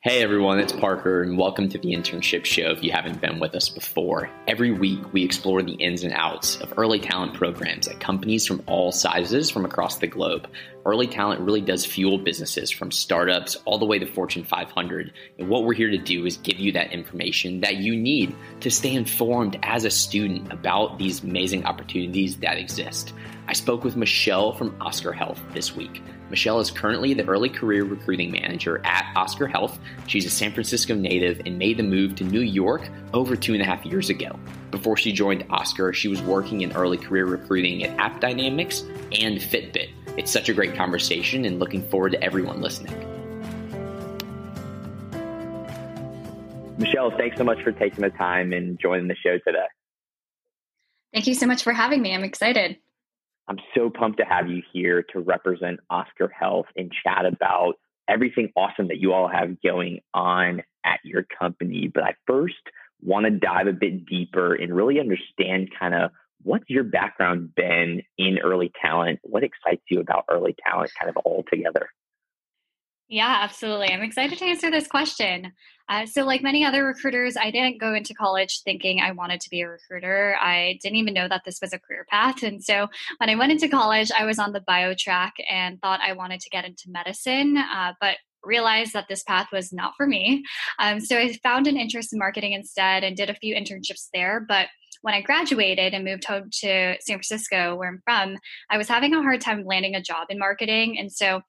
Hey everyone, it's Parker, and welcome to the Internship Show if you haven't been with us before. Every week, we explore the ins and outs of early talent programs at companies from all sizes from across the globe. Early talent really does fuel businesses from startups all the way to Fortune 500. And what we're here to do is give you that information that you need to stay informed as a student about these amazing opportunities that exist. I spoke with Michele from Oscar Health this week. Michele is currently the early career recruiting manager at Oscar Health. She's a San Francisco native and made the move to New York over two and a half years ago. Before she joined Oscar, she was working in early career recruiting at AppDynamics and Fitbit. It's such a great conversation and looking forward to everyone listening. Michele, thanks so much for taking the time and joining the show today. Thank you so much for having me. I'm excited. I'm so pumped to have you here to represent Oscar Health and chat about everything awesome that you all have going on at your company. But I first want to dive a bit deeper and really understand kind of what's your background been in early talent? What excites you about early talent kind of all together? Yeah, absolutely. I'm excited to answer this question. Uh, so, like many other recruiters, I didn't go into college thinking I wanted to be a recruiter. I didn't even know that this was a career path. And so, when I went into college, I was on the bio track and thought I wanted to get into medicine, uh, but realized that this path was not for me. Um, so, I found an interest in marketing instead and did a few internships there. But when I graduated and moved home to San Francisco, where I'm from, I was having a hard time landing a job in marketing. And so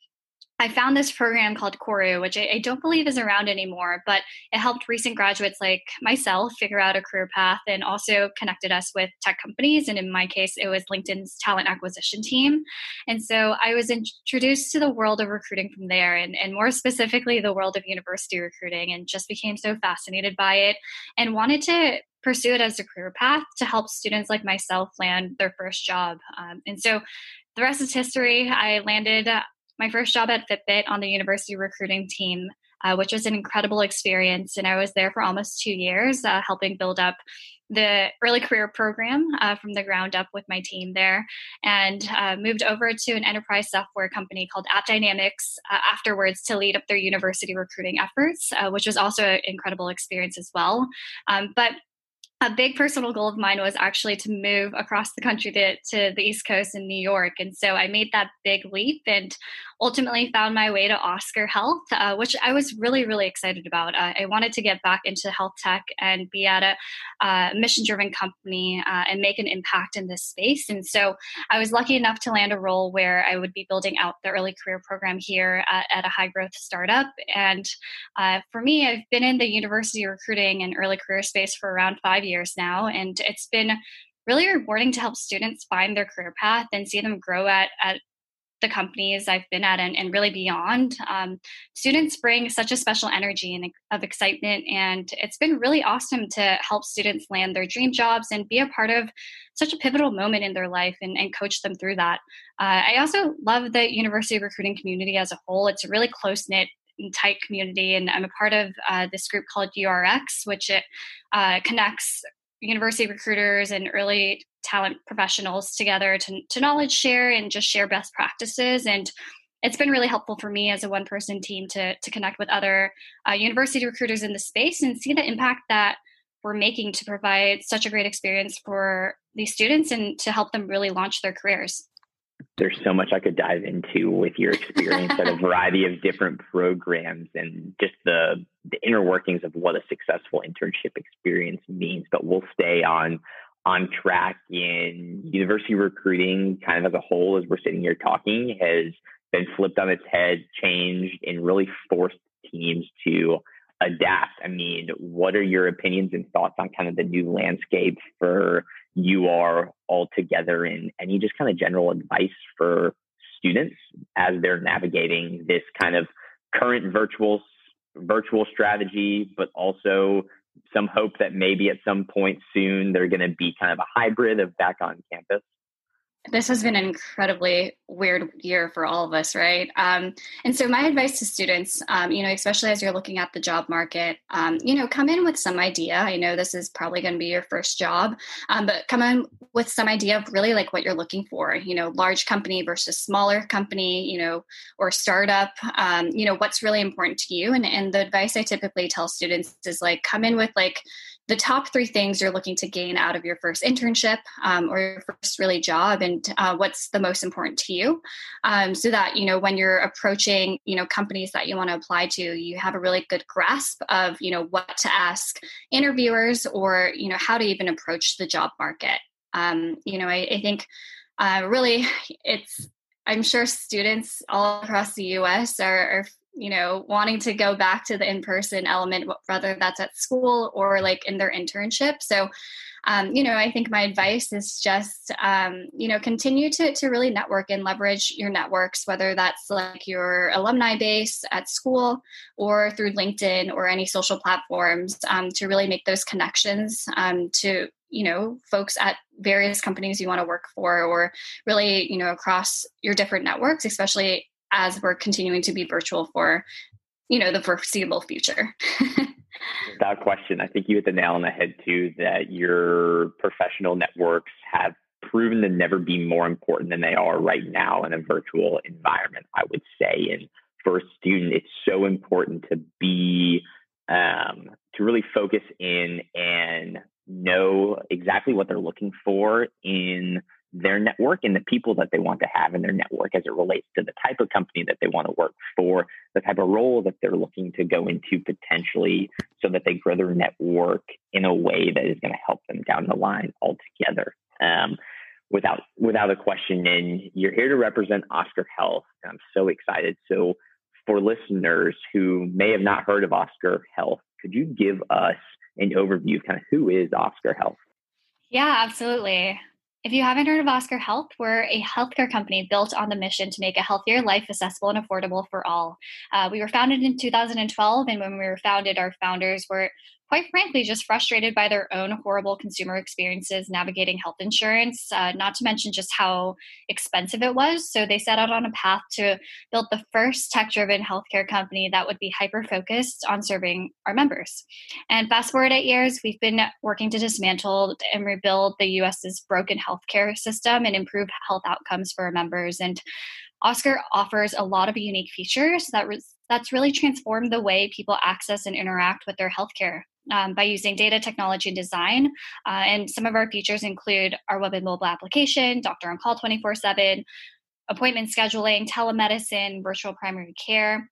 I found this program called Koru, which I, I, don't believe is around anymore, but it helped recent graduates like myself figure out a career path and also connected us with tech companies. And in my case, it was LinkedIn's talent acquisition team. And so I was introduced to the world of recruiting from there, and, and more specifically, the world of university recruiting, and just became so fascinated by it and wanted to pursue it as a career path to help students like myself land their first job. Um, and so the rest is history. I landed my first job at Fitbit on the university recruiting team, uh, which was an incredible experience. And I was there for almost two years, uh, helping build up the early career program uh, from the ground up with my team there and uh, moved over to an enterprise software company called AppDynamics uh, afterwards to lead up their university recruiting efforts, uh, which was also an incredible experience as well. Um, but a big personal goal of mine was actually to move across the country to, to the East Coast in New York. And so I made that big leap and ultimately found my way to Oscar Health, uh, which I was really, really excited about. Uh, I wanted to get back into health tech and be at a uh, mission driven company and make an impact in this space. And so I was lucky enough to land a role where I would be building out the early career program here at, at a high growth startup. And uh, for me, I've been in the university recruiting and early career space for around five years now. And it's been really rewarding to help students find their career path and see them grow at, at the companies I've been at and, and really beyond. Um, students bring such a special energy and of excitement, and it's been really awesome to help students land their dream jobs and be a part of such a pivotal moment in their life and, and coach them through that. Uh, I also love the university recruiting community as a whole. It's a really close knit tight community and i'm a part of uh, this group called urx which it uh, connects university recruiters and early talent professionals together to, to knowledge share and just share best practices. And it's been really helpful for me as a one person team to, to connect with other uh, university recruiters in the space and see the impact that we're making to provide such a great experience for these students and to help them really launch their careers there's so much I could dive into with your experience at a variety of different programs and just the the inner workings of what a successful internship experience means. But we'll stay on on track in university recruiting kind of as a whole as we're sitting here talking has been flipped on its head, changed, and really forced teams to adapt. I mean, what are your opinions and thoughts on kind of the new landscape for UR altogether and any just kind of general advice for students as they're navigating this kind of current virtual virtual strategy, but also some hope that maybe at some point soon they're going to be kind of a hybrid of back on campus? This has been an incredibly weird year for all of us, right? Um, and so, my advice to students, um, you know, especially as you're looking at the job market, um, you know, come in with some idea. I know this is probably going to be your first job, um, but come in with some idea of really like what you're looking for. You know, large company versus smaller company, you know, or startup. Um, you know, what's really important to you. And and the advice I typically tell students is like, come in with like the top three things you're looking to gain out of your first internship um, or your first really job and uh, what's the most important to you um, so that you know when you're approaching you know companies that you want to apply to you have a really good grasp of you know what to ask interviewers or you know how to even approach the job market. Um, you know i, I think uh, really it's i'm sure students all across the us are, are you know wanting to go back to the in-person element whether that's at school or like in their internship. So um, you know i think my advice is just um, you know continue to, to really network and leverage your networks whether that's like your alumni base at school or through linkedin or any social platforms um, to really make those connections um, to you know folks at various companies you want to work for or really you know across your different networks especially as we're continuing to be virtual for you know the foreseeable future. Without question i think you hit the nail on the head too that your professional networks have proven to never be more important than they are right now in a virtual environment i would say. And for a student it's so important to be um, to really focus in and know exactly what they're looking for in their network and the people that they want to have in their network as it relates to the type of company that they want to work for, the type of role that they're looking to go into potentially, so that they grow their network in a way that is going to help them down the line altogether. Um, without without a question, and you're here to represent Oscar Health. I'm so excited. So, for listeners who may have not heard of Oscar Health, could you give us an overview of kind of who is Oscar Health? Yeah, absolutely. If you haven't heard of Oscar Health, we're a healthcare company built on the mission to make a healthier life accessible and affordable for all. Uh, we were founded in 2012, and when we were founded, our founders were quite frankly just frustrated by their own horrible consumer experiences navigating health insurance, uh, not to mention just how expensive it was. So they set out on a path to build the first tech driven healthcare company that would be hyper focused on serving our members. And fast forward eight years, we've been working to dismantle and rebuild the US's broken healthcare system and improve health outcomes for our members. And Oscar offers a lot of unique features that re- that's really transformed the way people access and interact with their healthcare um, by using data technology and design. Uh, and some of our features include our web and mobile application, Doctor on Call 24 7, appointment scheduling, telemedicine, virtual primary care,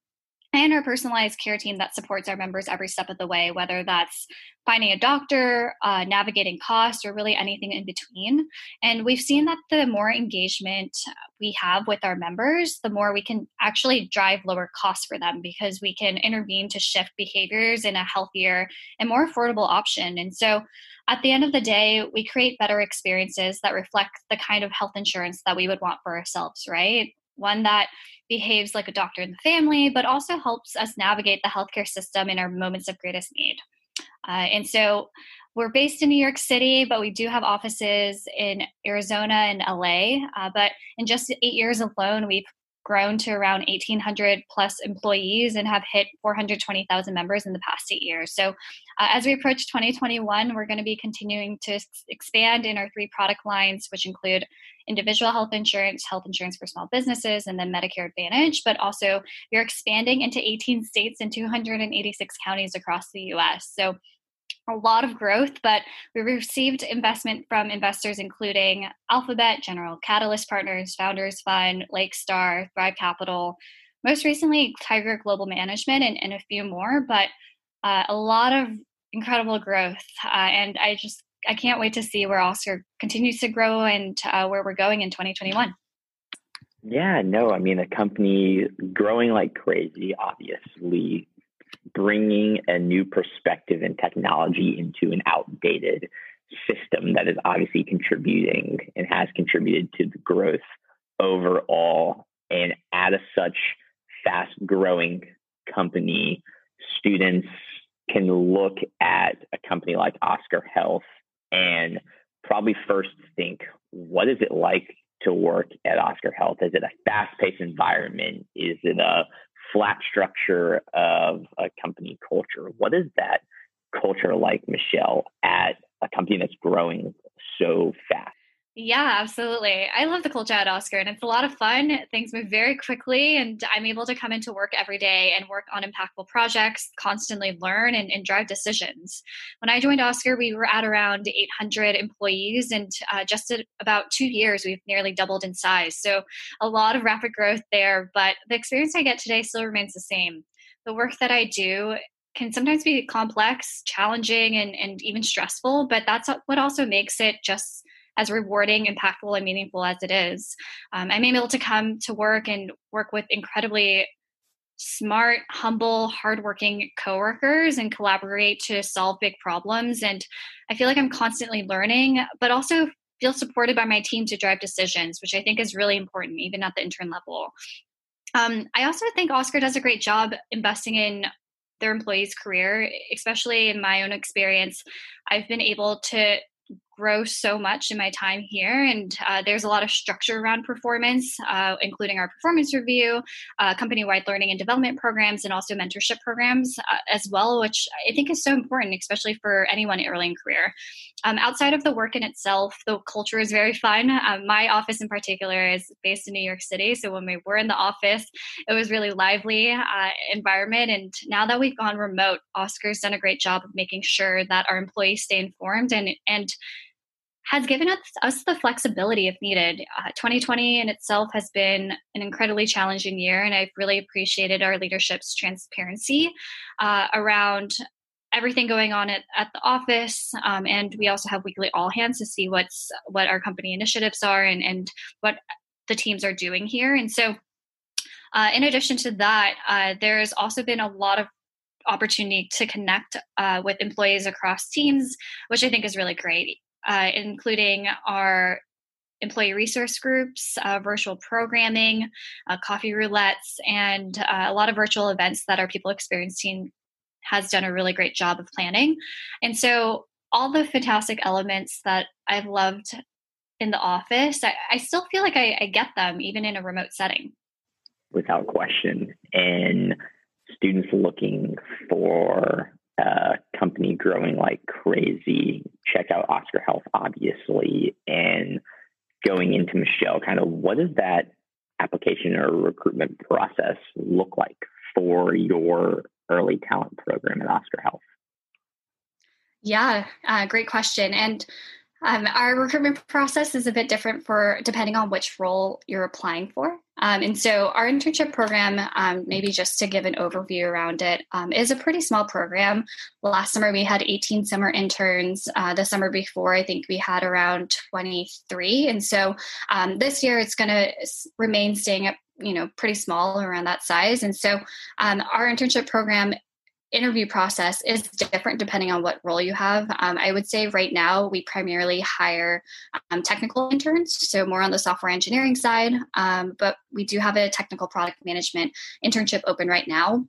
and our personalized care team that supports our members every step of the way, whether that's finding a doctor, uh, navigating costs, or really anything in between. And we've seen that the more engagement we have with our members, the more we can actually drive lower costs for them because we can intervene to shift behaviors in a healthier and more affordable option. And so at the end of the day, we create better experiences that reflect the kind of health insurance that we would want for ourselves, right? one that behaves like a doctor in the family, but also helps us navigate the healthcare system in our moments of greatest need. Uh, and so we're based in New York City, but we do have offices in Arizona and LA. Uh, but in just eight years alone, we've grown to around 1,800 plus employees and have hit 420,000 members in the past eight years. So, uh, as we approach 2021, we're going to be continuing to expand in our three product lines, which include individual health insurance, health insurance for small businesses, and then Medicare Advantage. But also, we're expanding into 18 states and 286 counties across the US. So, a lot of growth, but we received investment from investors including Alphabet, General Catalyst Partners, Founders Fund, Lakestar, Thrive Capital, most recently Tiger Global Management, and, and a few more. But uh, a lot of incredible growth, uh, and I just I can't wait to see where Oscar continues to grow and uh, where we're going in 2021. Yeah, no, I mean, a company growing like crazy, obviously bringing a new perspective and technology into an outdated system that is obviously contributing and has contributed to the growth overall. And at a such fast growing company, students can look at a company like Oscar Health and probably first think, what is it like to work at Oscar Health? Is it a fast paced environment? Is it a flat structure of a company culture? What is that culture like, Michele, at a company that's growing so fast? Yeah, absolutely. I love the culture at Oscar and it's a lot of fun. Things move very quickly and I'm able to come into work every day and work on impactful projects, constantly learn and, and drive decisions. When I joined Oscar, we were at around 800 employees and uh, just about two years, we've nearly doubled in size. So a lot of rapid growth there, but the experience I get today still remains the same. The work that I do can sometimes be complex, challenging, and, and even stressful, but that's what also makes it just as rewarding, impactful, and meaningful as it is. Um, I'm able to come to work and work with incredibly smart, humble, hardworking coworkers and collaborate to solve big problems. And I feel like I'm constantly learning, but also feel supported by my team to drive decisions, which I think is really important, even at the intern level. Um, I also think Oscar does a great job investing in their employees' career, especially in my own experience. I've been able to grow so much in my time here. And uh, there's a lot of structure around performance, uh, including our performance review, uh, company wide learning and development programs, and also mentorship programs uh, as well, which I think is so important, especially for anyone early in career. Um, outside of the work in itself, the culture is very fun. Um, my office in particular is based in New York City. So when we were in the office, it was really lively uh, environment. And now that we've gone remote, Oscar's done a great job of making sure that our employees stay informed and, and has given us, us the flexibility if needed. Uh, 2020 in itself has been an incredibly challenging year, and I've really appreciated our leadership's transparency uh, around everything going on at, at the office. Um, and we also have weekly all hands to see what's what our company initiatives are and, and what the teams are doing here. And so, uh, in addition to that, uh, there's also been a lot of opportunity to connect uh, with employees across teams, which I think is really great uh, including our employee resource groups, uh, virtual programming, uh, coffee roulettes, and uh, a lot of virtual events that our people experience team has done a really great job of planning. And so, all the fantastic elements that I've loved in the office, I, I still feel like I, I get them even in a remote setting. Without question. And students looking for uh, company growing like crazy. Check out Oscar Health, obviously, and going into Michele, kind of what does that application or recruitment process look like for your early talent program at Oscar Health? Yeah, uh, great question. And um, our recruitment process is a bit different for depending on which role you're applying for. Um, and so, our internship program, um, maybe just to give an overview around it, um, is a pretty small program. Last summer, we had 18 summer interns. Uh, the summer before, I think we had around 23. And so, um, this year, it's going to remain staying at you know pretty small around that size and so um, our internship program interview process is different depending on what role you have. Um, I would say right now we primarily hire um, technical interns, so more on the software engineering side, um, but we do have a technical product management internship open right now.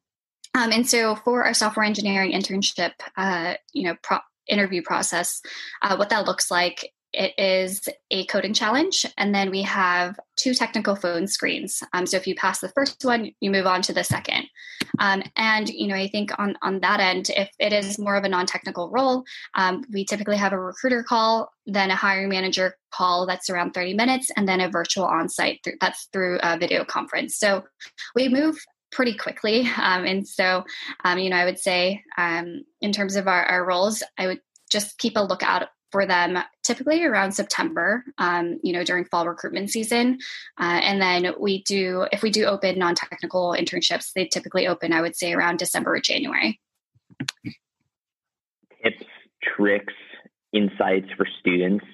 Um, and so for our software engineering internship, uh, you know, pro- interview process, uh, what that looks like it is a coding challenge, and then we have two technical phone screens. Um, so if you pass the first one, you move on to the second. Um, and you know, I think on on that end, if it is more of a non-technical role, um, we typically have a recruiter call, then a hiring manager call that's around 30 minutes, and then a virtual on-site th- that's through a video conference. So we move pretty quickly, um, and so um, you know, I would say um, in terms of our, our roles, I would just keep a lookout for them typically around September, um, you know, during fall recruitment season. Uh, and then we do, if we do open non technical internships, they typically open, I would say, around December or January. Tips, tricks, insights for students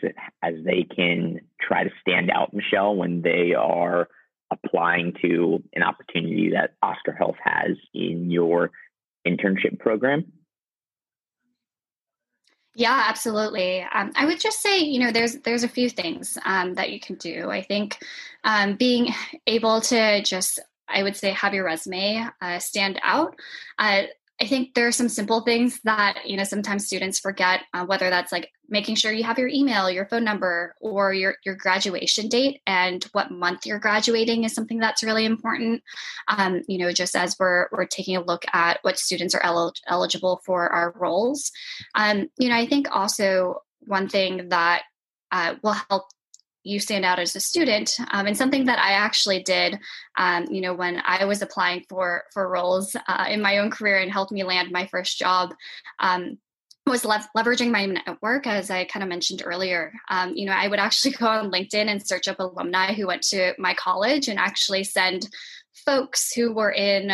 as they can try to stand out, Michele, when they are applying to an opportunity that Oscar Health has in your internship program? Yeah, absolutely. Um, I would just say, you know, there's there's a few things um, that you can do. I think um, being able to just, I would say, have your resume uh, stand out. Uh, I think there are some simple things that you know sometimes students forget, uh, whether that's like making sure you have your email, your phone number, or your, your graduation date and what month you're graduating is something that's really important. Um, you know, just as we're, we're taking a look at what students are el- eligible for our roles. Um, you know, I think also one thing that uh, will help you stand out as a student um, and something that i actually did um, you know when i was applying for for roles uh, in my own career and helped me land my first job um, was le- leveraging my network as i kind of mentioned earlier um, you know i would actually go on linkedin and search up alumni who went to my college and actually send folks who were in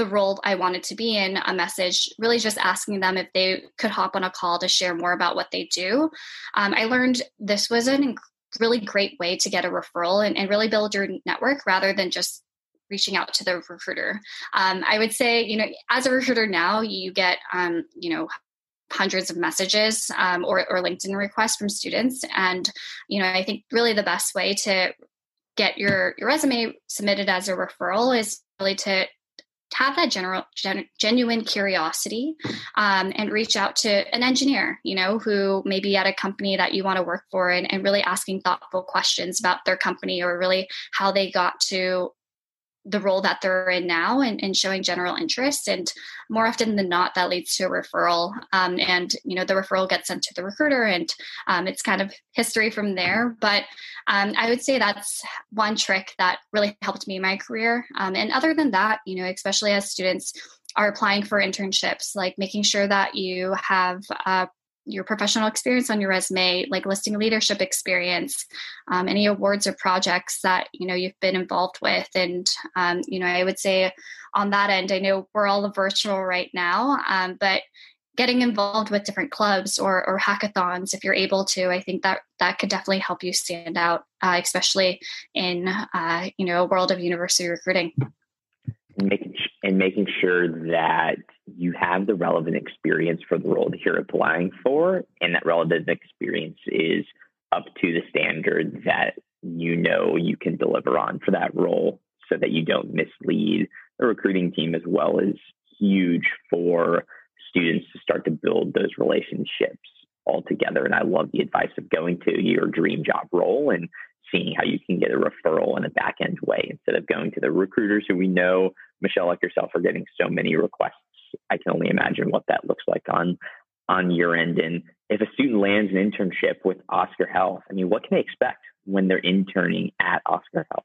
the role I wanted to be in a message, really just asking them if they could hop on a call to share more about what they do. Um, I learned this was a really great way to get a referral and, and really build your network rather than just reaching out to the recruiter. Um, I would say, you know, as a recruiter now, you get, um, you know, hundreds of messages um, or, or LinkedIn requests from students. And, you know, I think really the best way to get your, your resume submitted as a referral is really to have that general gen, genuine curiosity um, and reach out to an engineer you know who may be at a company that you want to work for and, and really asking thoughtful questions about their company or really how they got to the role that they're in now and, and, showing general interest and more often than not that leads to a referral. Um, and you know the referral gets sent to the recruiter and um, it's kind of history from there. But um, i would say that's one trick that really helped me in my career. Um, and other than that you know especially as students are applying for internships like making sure that you have uh, your professional experience on your resume, like listing leadership experience, um, any awards or projects that you know you've been involved with, and um, you know I would say on that end, I know we're all virtual right now, um, but getting involved with different clubs or, or hackathons if you're able to i think that that could definitely help you stand out uh, especially in uh, you know a world of university recruiting. Making and making sure that you have the relevant experience for the role that you're applying for, and that relevant experience is up to the standard that you know you can deliver on for that role so that you don't mislead the recruiting team as well as huge for students to start to build those relationships all together. And I love the advice of going to your dream job role and seeing how you can get a referral in a back end way instead of going to the recruiters who we know, Michele, like yourself, are getting so many requests I can only imagine what that looks like on on your end. And if a student lands an internship with Oscar Health, I mean, what can they expect when they're interning at Oscar Health?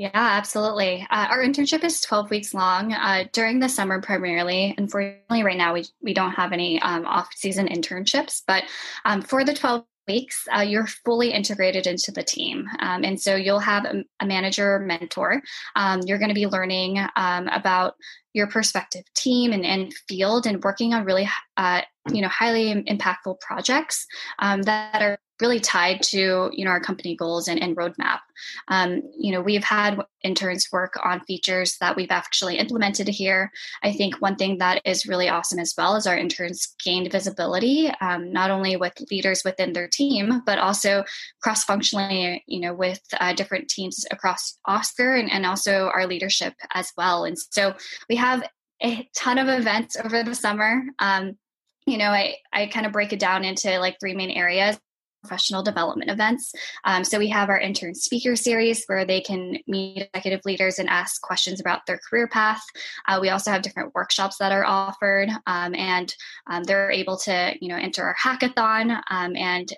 Yeah, absolutely. Uh, our internship is 12 weeks long uh, during the summer primarily. Unfortunately, right now we, we don't have any um, off season internships, but um, for the 12 weeks, uh, you're fully integrated into the team. Um, and so you'll have a, a manager mentor. Um, you're going to be learning um, about your perspective team and, and field and working on really uh, you know highly impactful projects um, that are really tied to you know our company goals and, and roadmap. Um, you know we've had interns work on features that we've actually implemented here. I think one thing that is really awesome as well is our interns gained visibility um, not only with leaders within their team but also cross functionally you know with uh, different teams across oscar and, and also our leadership as well. And so we have a ton of events over the summer um, you know i i kind of break it down into like three main areas professional development events. Um, so we have our intern speaker series where they can meet executive leaders and ask questions about their career path. Uh, we also have different workshops that are offered, um, and um, they're able to you know enter our hackathon um, and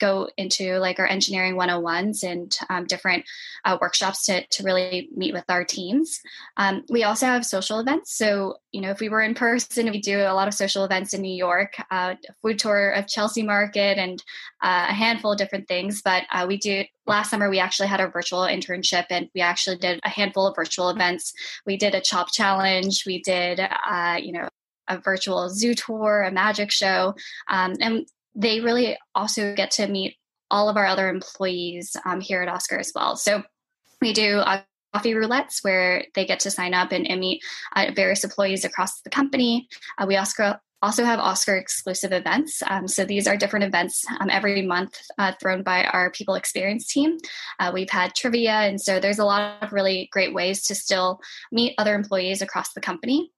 go into like our engineering 101s and um, different uh, workshops to, to really meet with our teams. Um, we also have social events. So, you know, if we were in person, we do a lot of social events in New York, uh, food tour of Chelsea Market and uh, a handful of different things. But uh, we do, last summer, we actually had a virtual internship and we actually did a handful of virtual events. We did a chop challenge. We did, uh, you know, a virtual zoo tour, a magic show. Um, and they really also get to meet all of our other employees um, here at Oscar as well. So we do uh, coffee roulettes where they get to sign up and, and meet uh, various employees across the company. Uh, we also also have Oscar exclusive events. Um, so these are different events um, every month uh, thrown by our people experience team. Uh, we've had trivia, and so there's a lot of really great ways to still meet other employees across the company.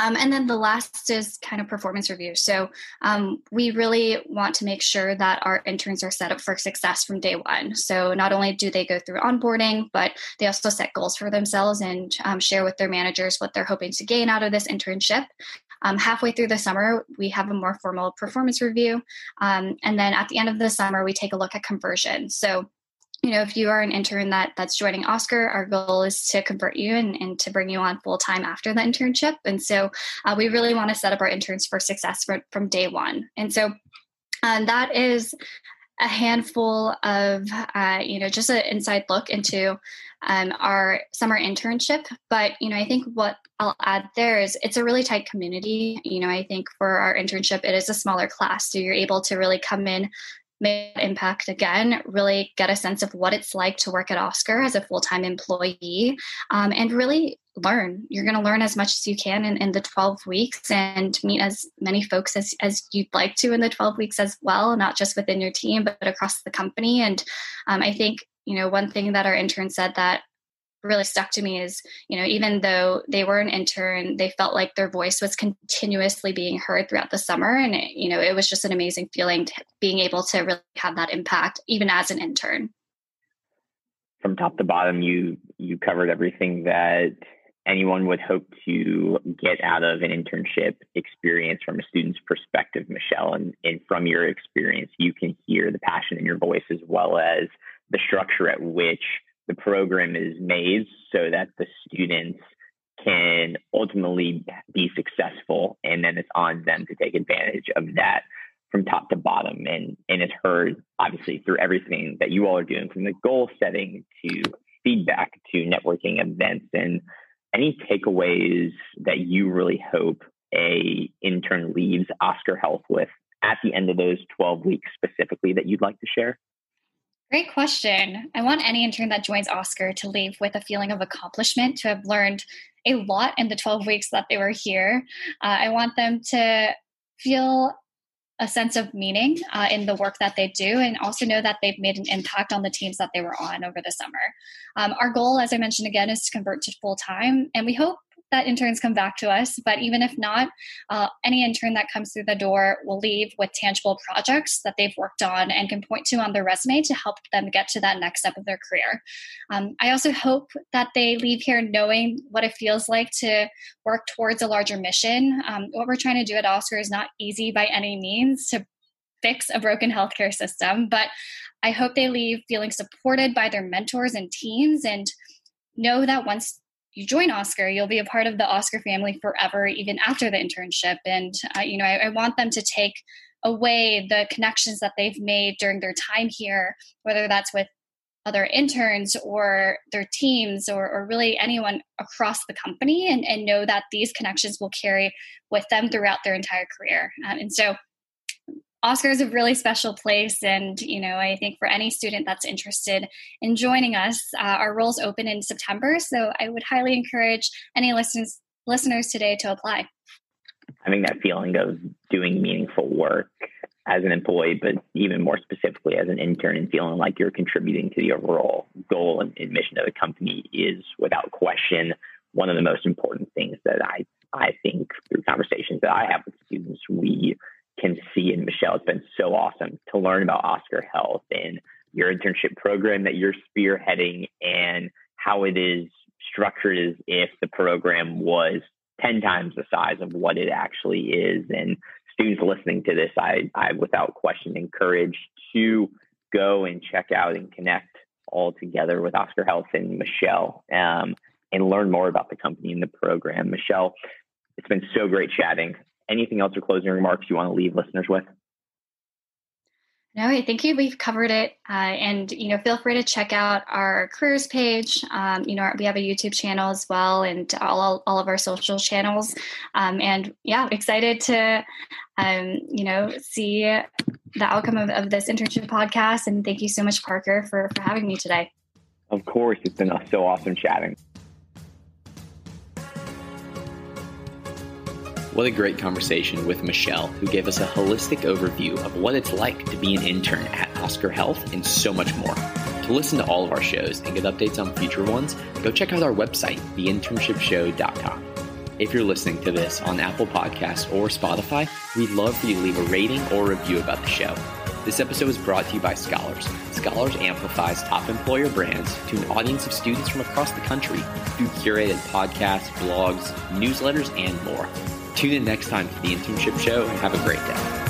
Um, and then the last is kind of performance review. So um, we really want to make sure that our interns are set up for success from day one. So not only do they go through onboarding, but they also set goals for themselves and um, share with their managers what they're hoping to gain out of this internship. Um, halfway through the summer, we have a more formal performance review. Um, and then at the end of the summer, we take a look at conversion. So you know if you are an intern that that's joining oscar our goal is to convert you and, and to bring you on full time after the internship. And so uh, we really want to set up our interns for success for, from day one. And so um, that is a handful of uh, you know just an inside look into um, our summer internship. But you know i think what i'll add there is it's a really tight community. You know i think for our internship it is a smaller class so you're able to really come in make impact again, really get a sense of what it's like to work at Oscar as a full time employee, um, and really learn. You're going to learn as much as you can in, in, the 12 weeks and meet as many folks as, as you'd like to in the 12 weeks as well, not just within your team, but across the company. And um, I think, you know, one thing that our intern said that really stuck to me is you know even though they were an intern they felt like their voice was continuously being heard throughout the summer. And it, you know it was just an amazing feeling being able to really have that impact even as an intern. From top to bottom you you covered everything that anyone would hope to get out of an internship experience from a student's perspective Michele. And, and from your experience you can hear the passion in your voice as well as the structure at which the program is made so that the students can ultimately be successful and then it's on them to take advantage of that from top to bottom. And and it's heard obviously through everything that you all are doing from the goal setting to feedback to networking events. And any takeaways that you really hope a intern leaves oscar health with at the end of those 12 weeks specifically that you'd like to share Great question. I want any intern that joins Oscar to leave with a feeling of accomplishment, to have learned a lot in the 12 weeks that they were here. Uh, I want them to feel a sense of meaning uh, in the work that they do and also know that they've made an impact on the teams that they were on over the summer. Um, our goal, as I mentioned again, is to convert to full time, and we hope that interns come back to us. But even if not, uh, any intern that comes through the door will leave with tangible projects that they've worked on and can point to on their resume to help them get to that next step of their career. Um, I also hope that they leave here knowing what it feels like to work towards a larger mission. Um, what we're trying to do at Oscar is not easy by any means to fix a broken healthcare system, but I hope they leave feeling supported by their mentors and teams and know that once you join Oscar, you'll be a part of the Oscar family forever, even after the internship. And uh, you know, I, I, want them to take away the connections that they've made during their time here, whether that's with other interns or their teams or, or really anyone across the company, and, and, know that these connections will carry with them throughout their entire career. Um, and so, Oscar is a really special place. And, you know, I think for any student that's interested in joining us, uh, our roles open in September. So I would highly encourage any listeners, listeners today to apply. Having that feeling of doing meaningful work as an employee, but even more specifically as an intern and feeling like you're contributing to the overall goal and, and mission of the company is without question one of the most important things that I, I think through conversations that I have with students, we can see. And Michele, it's been so awesome to learn about Oscar Health and your internship program that you're spearheading and how it is structured as if the program was 10 times the size of what it actually is. And students listening to this, I, I without question encourage to go and check out and connect all together with Oscar Health and Michele um, and learn more about the company and the program. Michele, it's been so great chatting anything else or closing remarks you want to leave listeners with? No, I think we've covered it. Uh, and, you know, feel free to check out our careers page. Um, you know, we have a YouTube channel as well and all, all of our social channels. Um, and yeah, excited to, um, you know, see the outcome of, of this internship podcast. And thank you so much, Parker, for, for having me today. Of course. It's been so awesome chatting. What a great conversation with Michele, who gave us a holistic overview of what it's like to be an intern at Oscar Health and so much more. To listen to all of our shows and get updates on future ones, go check out our website, theinternshipshow.com. If you're listening to this on Apple Podcasts or Spotify, we'd love for you to leave a rating or review about the show. This episode is brought to you by Scholars. Scholars amplifies top employer brands to an audience of students from across the country through curated podcasts, blogs, newsletters, and more. Tune in next time for the internship show and have a great day.